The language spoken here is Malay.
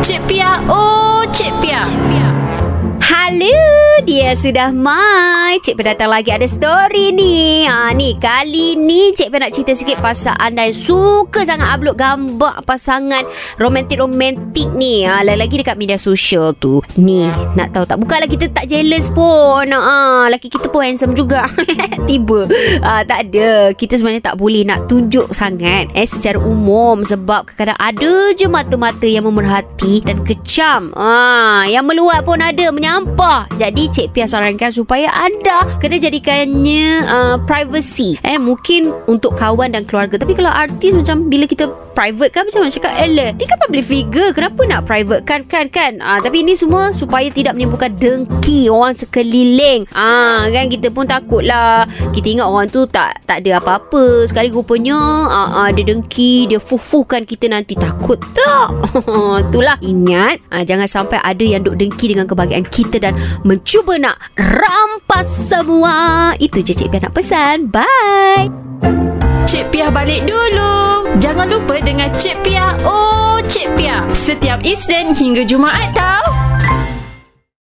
Cik Pia, oh Cik Pia. Dia sudah mai. Cik Pia datang lagi ada story ni. Ha, ni, kali ni Cik Pia nak cerita sikit pasal anda yang suka sangat upload gambar pasangan romantik-romantik ni. Ha, lagi-lagi dekat media sosial tu. Ni, nak tahu tak? Bukanlah kita tak jealous pun. Ha, laki kita pun handsome juga. Tiba. Ha, tak ada. Kita sebenarnya tak boleh nak tunjuk sangat eh secara umum sebab kadang-kadang ada je mata-mata yang memerhati dan kecam. Ha, yang meluat pun ada menyampah. Jadi Cik Pia sarankan supaya anda kena jadikannya uh, privacy. Eh mungkin untuk kawan dan keluarga. Tapi kalau artis macam bila kita private kan? Macam mana cakap Ella Dia kan public figure Kenapa nak private? Kan kan kan. Ah, Tapi ini semua Supaya tidak menimbulkan dengki Orang sekeliling. Ah, Kan kita pun takut lah Kita ingat orang tu Tak tak ada apa-apa. Sekali rupanya ah, ah, Dia dengki Dia fufuhkan kita nanti. Takut tak? Itulah. Ingat ah, Jangan sampai ada yang duk dengki Dengan kebahagiaan kita Dan mencuba nak Rampas semua. Itu je Cik Pia nak pesan. Bye. Cik Pia balik dulu. Jangan lupa dengan Cik Pia, oh Cik Pia. Setiap Isnin hingga Jumaat tau.